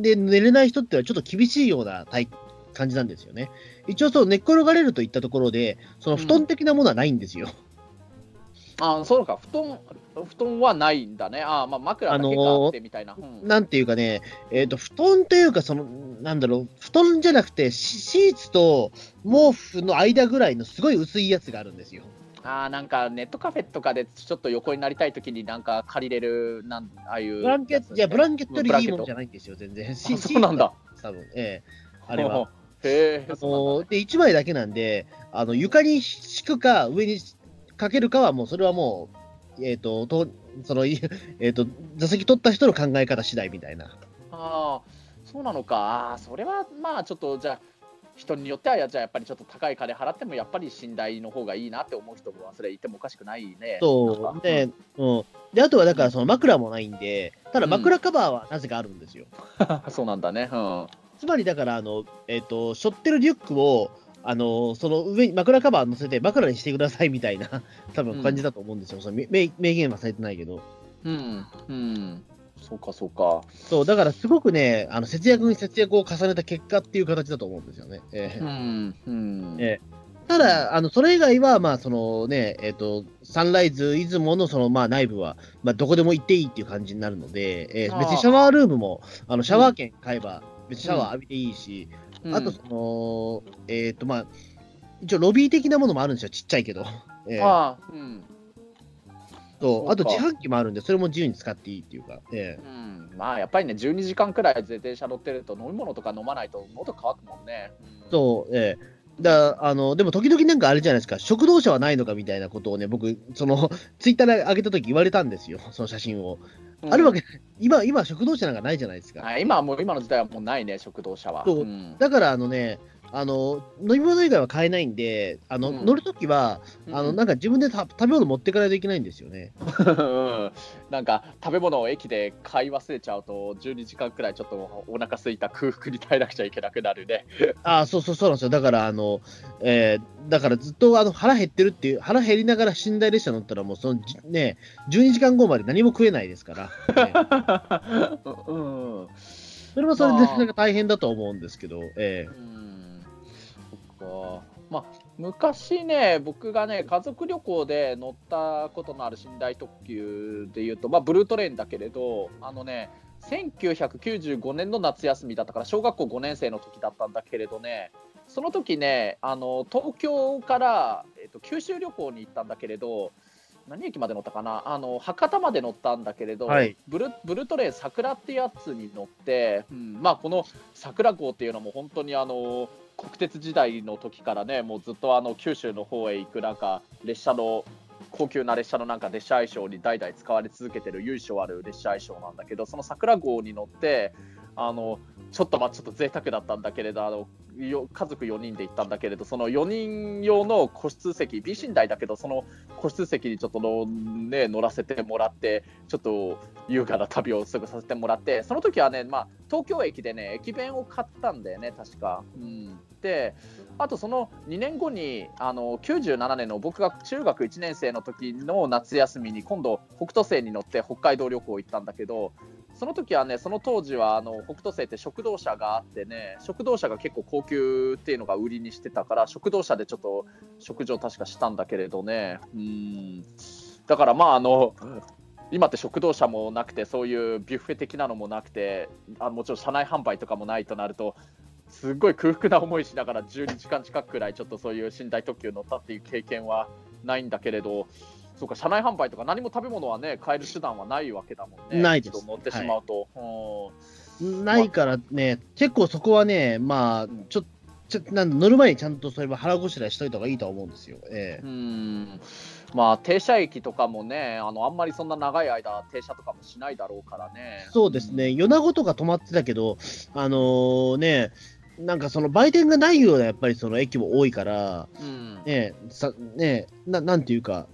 で寝れない人ってのはちょっと厳しいようなタイ感じなんですよね。一応、そう、寝っ転がれるといったところで、その、布団的なものはないんですよ。あそうか、布団布団はないんだね。あまあ、枕だけがあってみたいな。うんなんていうかね、えっ、と、布団というか、その、なんだろう、布団じゃなくて、シシーツと毛布の間ぐらいのすごい薄いやつがあるんですよ。あーなんかネットカフェとかでちょっと横になりたいときになんか借りれるなんああいうブランケット、いや、ブランケットよりいいもんじゃないんですよ、全然。あそうなんだ多分、え えあれは。へえあので、1枚だけなんで、あの床に敷くか、上にかけるかは、もうそれはもう、えっ、と、とその、いえっ、と、座席取った人の考え方次第みたいな。ああそうなのかあーそれはまあちょっとじゃあ人によってはやじゃあやっぱりちょっと高い金払ってもやっぱり寝台の方がいいなって思う人もそれいてもおかしくないねそう。で、うん。で、あとはだから、その枕もないんで、ただ枕カバーはなぜかあるんですよ。そうなんだねうんつまりだから、あの、えっ、と、背負ってるリュックを、あの、その上に枕カバー乗せて枕にしてくださいみたいな、多分感じだと思うんですよ。その明明言はされてないけど。うんうんそうかそうか。そう、だからすごくね、あの節約に節約を重ねた結果っていう形だと思うんですよね。ええ。うんうん。えただ、あのそれ以外は、まあ、そのね、えっ、と、サンライズ出雲のその、まあ、内部は、まあ、どこでも行っていいっていう感じになるので、えー。別にシャワールームも、あの、シャワー券買えば、別にシャワー浴びていいし、うん。あと、その、えっ、と、まあ、一応ロビー的なものもあるんですよ、ちっちゃいけど。ええ。ああうんそう。あと自販機もあるんで、それも自由に使っていいっていうか、ええ。うん、まあやっぱりね12時間くらいで電車乗ってると飲み物とか飲まないと喉乾くもんね、うん。そう、ええ。だあのでも時々なんかあれじゃないですか、食堂車はないのかみたいなことをね、僕、その ツイッターで上げたとき言われたんですよ、その写真を。あるわけ、今、今、食堂車なんかないじゃないですか。はい今はもう今の時代はもうないね食堂車は。そうん。だから、あのね、あの飲み物以外は買えないんで、あのうん。乗るときは、あのうんなんか自分でた食べ物持っていかないといけないんですよね。う んなんか食べ物を駅で買い忘れちゃうと12時間くらいちょっとお腹空いた空腹に耐えなくちゃいけなくなるね。ああ、そうそうそうなんですよ。だから、あの、えーだからずっとあの腹減ってるっていう、腹減りながら寝台列車乗ったら、もうそのじね、12時間後まで何も食えないですから、ね うん。それはそれでまあ。なんか大変だと思うんですけど、えうん。そっかまあ昔ね僕がね家族旅行で乗ったことのある寝台特急でいうとまあブルートレインだけれどあのね1995年の夏休みだったから小学校5年生の時だったんだけれどねその時ねあの東京から、えっと、九州旅行に行ったんだけれど何駅まで乗ったかな？あの博多まで乗ったんだけれど、はい。ブルブルトレイン桜ってやつに乗って、うんまあ、この桜号っていうのも本当にあの国鉄時代の時からねもうずっとあの九州の方へ行くなんか列車の高級な列車のなんか列車愛称に代々使われ続けてる由緒ある列車愛称なんだけどその桜号に乗ってあのちょっとまあちょっと贅沢だったんだけれどあのよ家族4人で行ったんだけれどその4人用の個室席 B 寝台だけどその個室席にちょっとの、ね、乗らせてもらってちょっと優雅な旅を過ごさせてもらってその時はね、まあ、東京駅でね駅弁を買ったんだよね確か。うん、であとその2年後にあの97年の僕が中学1年生の時の夏休みに今度北斗星に乗って北海道旅行行ったんだけどその時はねその当時はあの北斗星って食堂車があってね食堂車が結構高級っていうのが売りにしてたから食堂車でちょっと食事を確かしたんだけれどね。うん。だからまああの今って食堂車もなくてそういうビュッフェ的なのもなくてあもちろん車内販売とかもないとなるとすっごい空腹な思いしながら12時間近くくらいちょっとそういう寝台特急乗ったっていう経験はないんだけれどそうか車内販売とか何も食べ物はね買える手段はないわけだもんね。ないです。乗ってしまうと、うん。ないからね、結構そこはね、まあ、ちょちょなん乗る前にちゃんとそれは腹ごしらえしといた方がいいとは思うんですよ。ええ。うん。まあ停車駅とかもねあのあんまりそんな長い間停車とかもしないだろうからね。そうですね、米子とか止まってたけど、あのーね、なんかその売店がないようなやっぱりその駅も多いから、うん。ね、さねななんていうか、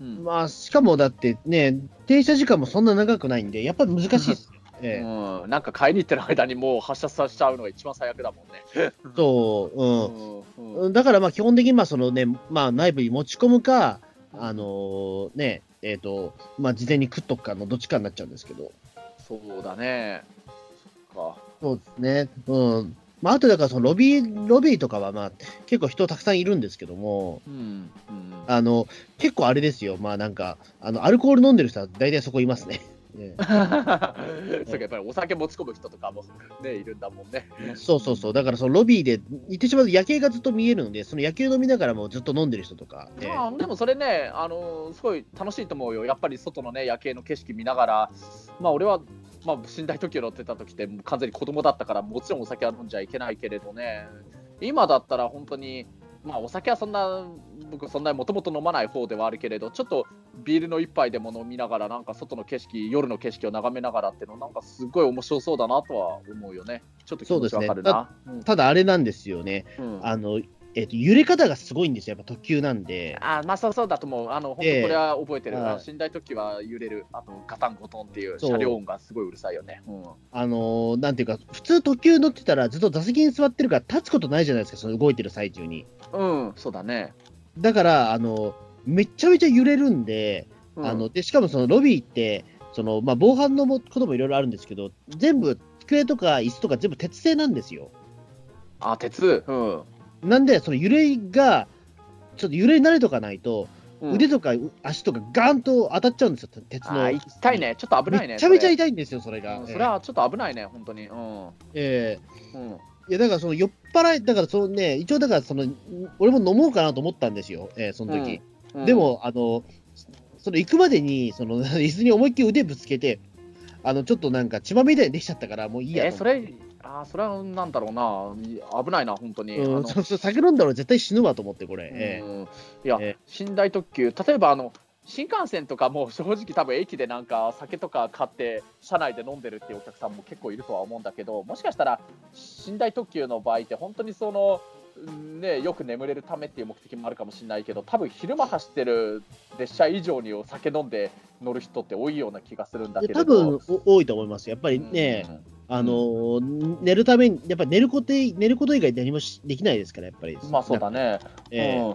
うんまあ、しかもだってね、停車時間もそんな長くないんで、やっぱり難しいですよ。ええうん、なんか買いに行ってる間にもう発車させちゃうのが一番最悪だもんね。そう、うん。うんうんだからまあ基本的にまあそのね、まあ内部に持ち込むか、あのーね、えっ、と、まあ事前に食っとくかのどっちかになっちゃうんですけど。そうだね。そっか。そうですね。うん。まああとだからそのロビー、ロビーとかはまあ結構人たくさんいるんですけども、うん。うん、あの、結構あれですよ。まあなんか、あの、アルコール飲んでる人は大体そこいますね。ねそうかやっぱりお酒持ち込む人とかも、ね、いるんだもんね。そうそうそう。だからそのロビーで、言ってしまうと夜景がずっと見えるので、その夜景飲みながらもずっと飲んでる人とか。ねまあ、でもそれね、あのすごい楽しいと思うよ。やっぱり外のね、夜景の景色見ながら、まあ俺は、まあ、寝台特急乗ってた時って完全に子供だったから、もちろんお酒は飲んじゃいけないけれどね、今だったら本当に、まあお酒はそんな、僕そんなにもともと飲まない方ではあるけれど、ちょっとビールの一杯でも飲みながら、なんか外の景色、夜の景色を眺めながらっていうの、なんかすごい面白そうだなとは思うよね。ちょっと気持ちわかるな。ただあれなんですよね。うんあの、えっ、と、揺れ方がすごいんですよ。やっぱ特急なんで。あまあそうそうだと思う。あの本ええ当これは覚えてる。はいあの寝台特急は揺れる。あとガタンゴトンっていう車両音がすごいうるさいよね。うんあのーなんていうか、普通特急乗ってたらずっと座席に座ってるから立つことないじゃないですか、その動いてる最中に。うん、そうだね。だから、あの、めちゃめちゃ揺れるんで、うんあの、で、しかもそのロビーって、その、まあ、防犯のもこともいろいろあるんですけど、全部、机とか椅子とか全部鉄製なんですよ。あ鉄？うん。なんで、その揺れが、ちょっと揺れに慣れとかないと、うん腕とか足とかガーンと当たっちゃうんですよ、鉄の。あ痛いね。ちょっと危ないね。めちゃめちゃい。痛いんですよ、それが。うんそれはちょっと危ないね、本当に。うん。ええうん。いや、だからその酔っ払い、だからそのね、一応だからその、俺も飲もうかなと思ったんですよ、えーその時、うんで、も、あの、その行くまでに、その、椅子に思いっきり腕ぶつけて、あの、ちょっとなんか血まみれできちゃったから、もういいやえ、とそれ、あそれはなんだろうな。危ないな、本当に。あうん、のそうそう酒飲んだら絶対死ぬわと思って、これ。えうんいや、え寝台特急、例えばあの新幹線とかも正直、多分駅でなんか酒とか買って、車内で飲んでるっていうお客さんも結構いるとは思うんだけど、もしかしたら寝台特急の場合って、本当にその、ね、よく眠れるためっていう目的もあるかもしれないけど、多分昼間走ってる列車以上にお酒飲んで乗る人って多いような気がするんだえけれど。多分お多いと思います。やっぱりね、あのー寝るために、やっぱり寝ることい寝ること以外何もしできないですから、やっぱり。うんまあそうだね。ええ。うん、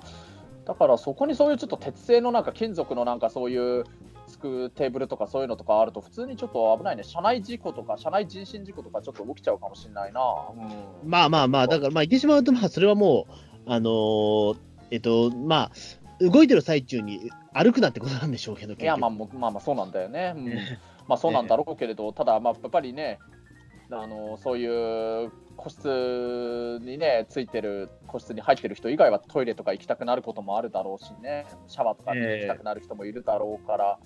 だからそこにそういうちょっと鉄製のなんか金属のなんかそういうつくテーブルとかそういうのとかあると普通にちょっと危ないね。車内事故とか車内人身事故とかちょっと起きちゃうかもしれないな、うん、まあまあまあ、だからまあ言ってしまうと、まあそれはもう、あのーえっと、まあ、動いてる最中に歩くなってことなんでしょうけど、いや、まあ、まあまあ、そうなんだよね。うん、まあ、そうなんだろうけれど、ただ、まあ、やっぱりね、あのそういう個室にね、ついてる、個室に入ってる人以外はトイレとか行きたくなることもあるだろうしね、シャワーとかに行きたくなる人もいるだろうから、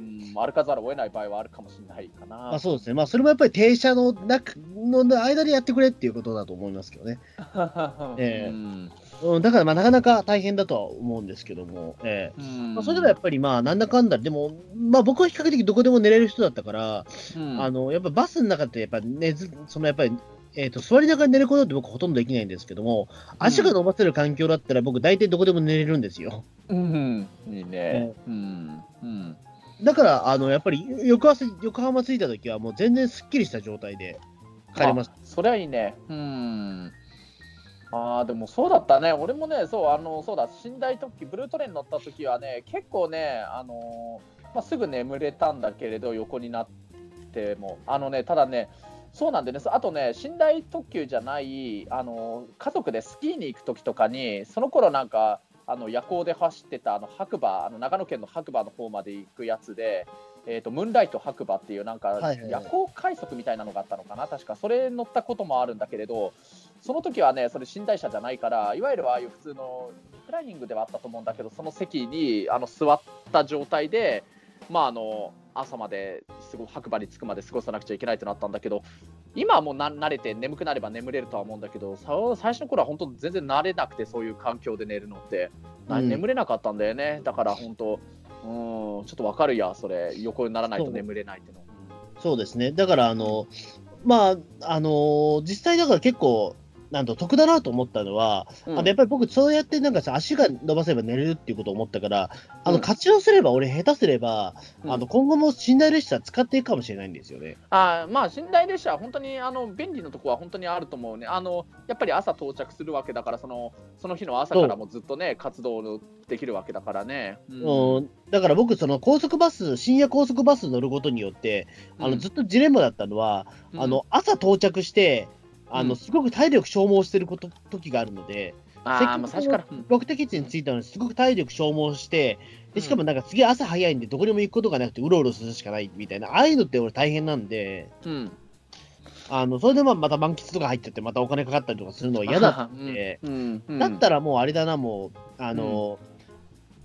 えー、うん、歩かざるを得ない場合はあるかもしれないかな。まあ、そうですね、まあ、それもやっぱり停車の中の間でやってくれっていうことだと思いますけどね。えーうん、だからまあなかなか大変だとは思うんですけども、えーまあ、それでもやっぱりまあなんだかんだ、でも、まあ、僕は比較的どこでも寝れる人だったから、うん、あのやっぱバスの中ってやっぱ寝ず、そのやっぱりえーと、座りながら寝ることって僕ほとんどできないんですけども、足が伸ばせる環境だったら僕大体どこでも寝れるんですよ。うん、いいね。うん、うん。だから、あの、やっぱり翌朝、横浜着いた時はもう全然すっきりした状態で帰れます。それはいいね。うん。ああ、でもそうだったね。俺もね、そう、あの、そうだ、寝台特急、ブルートレイン乗った時はね、結構ね、あのまあ、すぐ眠れたんだけれど、横になっても。あのね、ただね、そうなんでね、あとね、寝台特急じゃないあの家族でスキーに行く時とかに、その頃なんかあの夜行で走ってたあの白馬あの長野県の白馬の方まで行くやつで、えーと、ムーンライト白馬っていうなんか夜行快速みたいなのがあったのかな、確かそれ乗ったこともあるんだけれど、その時はね、それ寝台車じゃないから、いわゆるああいう普通のリクライニングではあったと思うんだけど、その席にあの座った状態で、まあ、あの朝まですご白馬に着くまで過ごさなくちゃいけないとなったんだけど今はもう慣れて眠くなれば眠れるとは思うんだけど最初の頃は本当全然慣れなくてそういう環境で寝るのって、うん、眠れなかったんだよね。だから本当うんちょっとわかるやそれ。横にならないと眠れないっての。そうですね。だからあのまああの実際だから結構なんと得だなと思ったのは、うん、あのやっぱり僕、そうやってなんかさ足が伸ばせば寝れるっていうことを思ったから、あの活用すれば、俺、下手すれば、うん、あの今後も寝台列車使っていくかもしれないんですよね。あまあ、寝台列車、本当にあの便利なところは本当にあると思うね。あのやっぱり朝到着するわけだからその、その日の朝からもずっとね、活動できるわけだからね。うん、だから僕、その高速バス、深夜高速バス乗ることによって、あのずっとジレンマだったのは、あの朝到着して、あの、すごく体力消耗してること時があるので、あまあ、最初から。目的地に着いたのにすごく体力消耗して、でしかもなんか次朝早いんでどこにも行くことがなくてうろうろするしかないみたいな、ああいうのって俺大変なんで、うん、あのそれでまた満喫とか入っちゃってまたお金かかったりとかするのは嫌だって、うん。うん、だったらもうあれだな、もう、あの、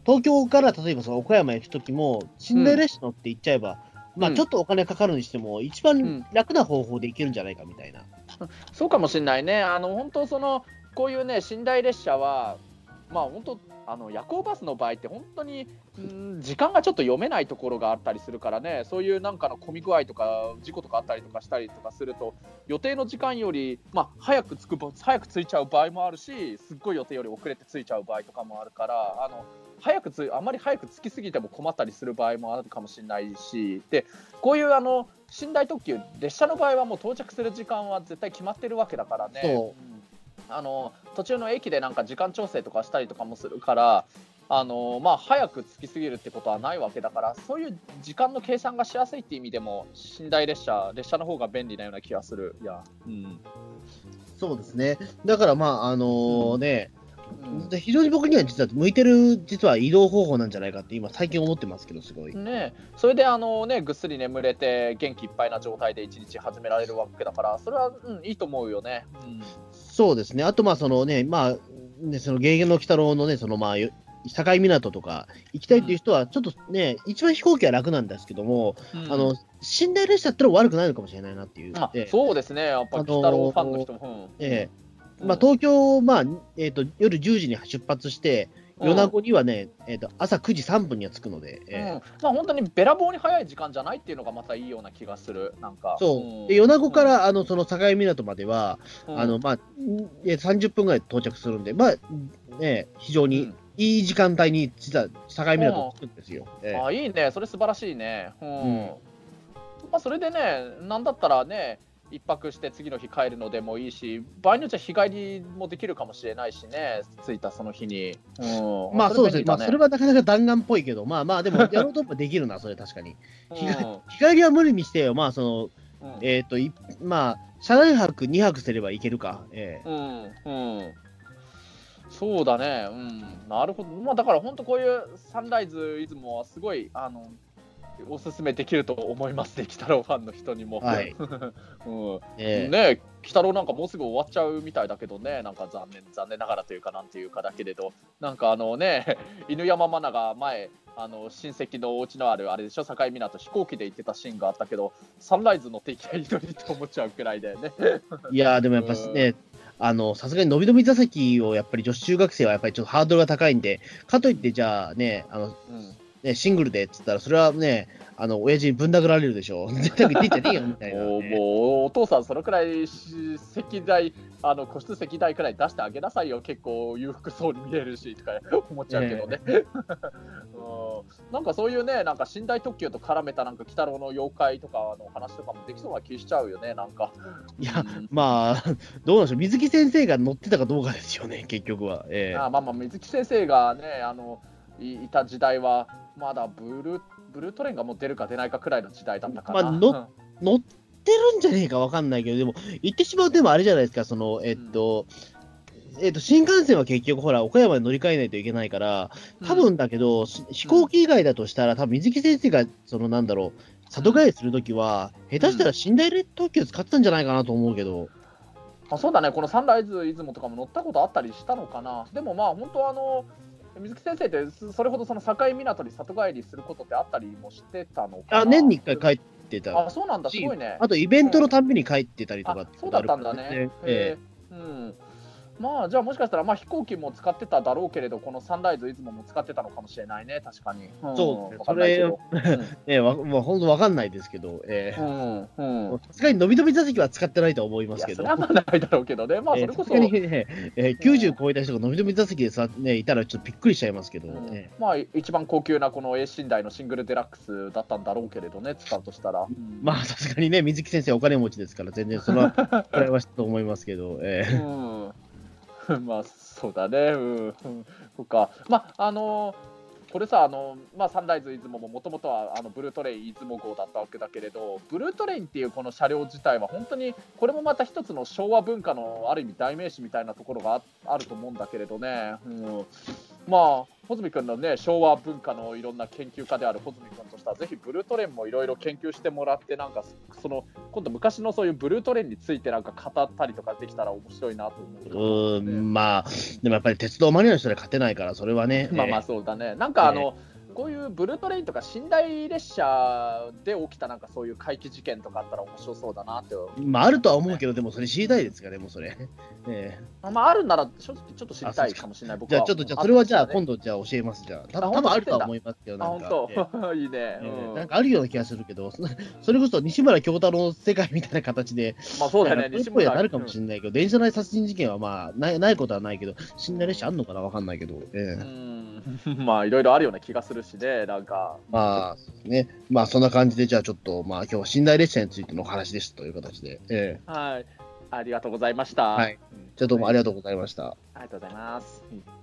東京から例えばその岡山行くときも、寝台列車乗って行っちゃえば、まあちょっとお金かかるにしても、一番楽な方法で行けるんじゃないかみたいな。そうかもしれないね。あの本当そのこういうね寝台列車はまあ本当あの夜行バスの場合って本当にん時間がちょっと読めないところがあったりするからねそういうなんかの混み具合とか事故とかあったりとかしたりとかすると予定の時間より、まあ、早く着く早く着いちゃう場合もあるしすっごい予定より遅れて着いちゃう場合とかもあるからあの早くつあまり早く着きすぎても困ったりする場合もあるかもしれないしでこういうあの寝台特急列車の場合はもう到着する時間は絶対決まってるわけだからね。あの途中の駅でなんか時間調整とかしたりとかもするからあのまあ、早く着きすぎるってことはないわけだからそういう時間の計算がしやすいっていう意味でも寝台列車列車の方が便利なような気がするいや、うん、そうですね。だからまああの、ね、うん、非常に僕には実は向いてる実は移動方法なんじゃないかって今最近思ってますけどすごい。ねそれであのねぐっすり眠れて元気いっぱいな状態で一日始められるわけだからそれは、うん、いいと思うよね、うん、そうですね。あとまあそのねまあねその芸芸の鬼太郎のねそのまあ境港とか行きたいっていう人は、ちょっとね、うん、一番飛行機は楽なんですけども、うん、あの寝台列車ってのは悪くないのかもしれないなっていう。そうですね、やっぱり鬼太郎ファンの人も。ええまあ、東京、まあえーと、夜10時に出発して、米子にはね、えーと、朝9時3分には着くので、えー、うん、まあ、本当にべらぼうに早い時間じゃないっていうのがまたいいような気がする、なんか。そう、うん、で米子から、あのその境港までは、あのまあ、30分ぐらい到着するんで、まあね、非常にいい時間帯に実は境港着くんですよ。えー、あいいね、それ素晴らしいね。うん。まあ、それでね、なんだったらね、1泊して次の日帰るのでもいいし場合によっては日帰りもできるかもしれないしね着いたその日に、うん、まあそうですね、まあ、それはなかなか弾丸っぽいけどまあまあでもやろうともできるなそれ確かに。日帰りは無理にしてよ。まあその、うん、えっ、ー、とまあ車内泊2泊すればいけるか。ええ。ー、うんうん。そうだね、うん、なるほど、まあ、だから本当、こういうサンライズ出雲はすごいあのおすすめできると思いますね、鬼太郎ファンの人にも。はい。うん。ええ。ねえ、鬼太郎なんかもうすぐ終わっちゃうみたいだけどね、なんか残念、残念ながらというか、なんていうかだけれど、なんかあのね、犬山マナが前、あの親戚のお家のあるあれでしょ、境港、飛行機で行ってたシーンがあったけど、サンライズ乗っていきゃいいのにって思っちゃうくらいでね。いやーでもやっぱね、あの、さすがにのびのび座席をやっぱり女子中学生はやっぱりちょっとハードルが高いんで、かといってじゃあね、あの、うんね、シングルでっつったら、それはね、あの、親父にぶん殴られるでしょ。絶対言ってんじゃねえよ、みたいな、もうね。もうお父さん、そのくらいし席代、あの個室席代くらい出してあげなさいよ、結構裕福そうに見えるしとか思っちゃうけどね。うんなんかそういうね、なんか寝台特急と絡めたなんか鬼太郎の妖怪とかの話とかもできそうな気しちゃうよね、なんか。いやうんまあ、どうなんでしょう。水木先生が乗ってたかどうかですよね、結局は。ええあまあまあ、水木先生がね、あのいいた時代は、まだブルーブルートレインがもう出るか出ないかくらいの時代だったかな。まあの乗ってるんじゃねえかわかんないけど、でも、言ってしまうでもあれじゃないですか、その、えっと、えっと、新幹線は結局、ほら、岡山に乗り換えないといけないから、多分だけど、し飛行機以外だとしたら、多分水木先生が、その、なんだろう、里帰りするときは、下手したら寝台特急使ってたんじゃないかなと思うけど、あそうだね、このサンライズ出雲とかも乗ったことあったりしたのかな。でもまあ、本当あの、水木先生って、すそれほどその境港に里帰りすることってあったりもしてたのかな？あ、年に一回帰ってた。あ、そうなんだ、すごいね。あと、イベントのたんびに帰ってたりとかあそうだったんだね。えへえうん。まあ、じゃあもしかしたら、まあ、飛行機も使ってただろうけれど、このサンライズ出雲も使ってたのかもしれないね、確かに。ん。そうわかんないけど。ええわまあ、本当わかんないですけど、ええ。うん。うん。うんさすがにのびのび座席は使ってないと思いますけど。それはまあないだろうけどね。まあ、それこそ。ね、えー90超えた人がのびのび座席でさ、ね、いたらちょっとびっくりしちゃいますけど、うん。えまあ、一番高級なこの A 寝台のシングルデラックスだったんだろうけれどね、使うとしたら。ーまあさすがにね、水木先生お金持ちですから、全然それは、これはしたと思いますけど、えーうん、まあそうだね、うん、そっか、まああのこれさ、あのまあ、サンライズ出雲ももともとはあのブルートレイン出雲号だったわけだけれど、ブルートレインっていうこの車両自体は、本当にこれもまた一つの昭和文化のある意味代名詞みたいなところがああると思うんだけれどね、うん、まあ、穂積君のね、昭和文化のいろんな研究家である穂積君としては、ぜひブルートレインもいろいろ研究してもらって、なんかその今度、昔のそういうブルートレインについてなんか語ったりとかできたら面白いなと思う。うーん、まあ、でもやっぱり鉄道マニアの人で勝てないから、それはね、まあまあえそうだね。なんかあの、こういうブルートレインとか寝台列車で起きたなんかそういう怪奇事件とかあったら面白そうだなって。ーまああるとは思うけど、でもそれ知りたいですか、でもそれ。えまああるなら正直ちょっと知りたいかもしれない。ー僕はじゃあちょっと、じゃあそれはじゃあ今度。度じゃあ教えます、じゃあ。たあ多分あるとは思いますけど、あなんか。本えー当。いいね。なんかあるような気がするけど、そそれこそ西村京太郎の世界みたいな形で、まあそうだよね。西村になるかもしれないけど、電車内殺人事件はまあないないことはないけど、寝台列車あんのかな？わかんないけど、ええうん。まあいろいろあるような気がするしね。なんか。まあ、ね。まあそんな感じで、じゃあちょっと、まあ今日は寝台列車についてのお話でしたという形で、ええはい。ありがとうございました。はいうんじゃあどうもありがとうございました。ありがとうございます。うん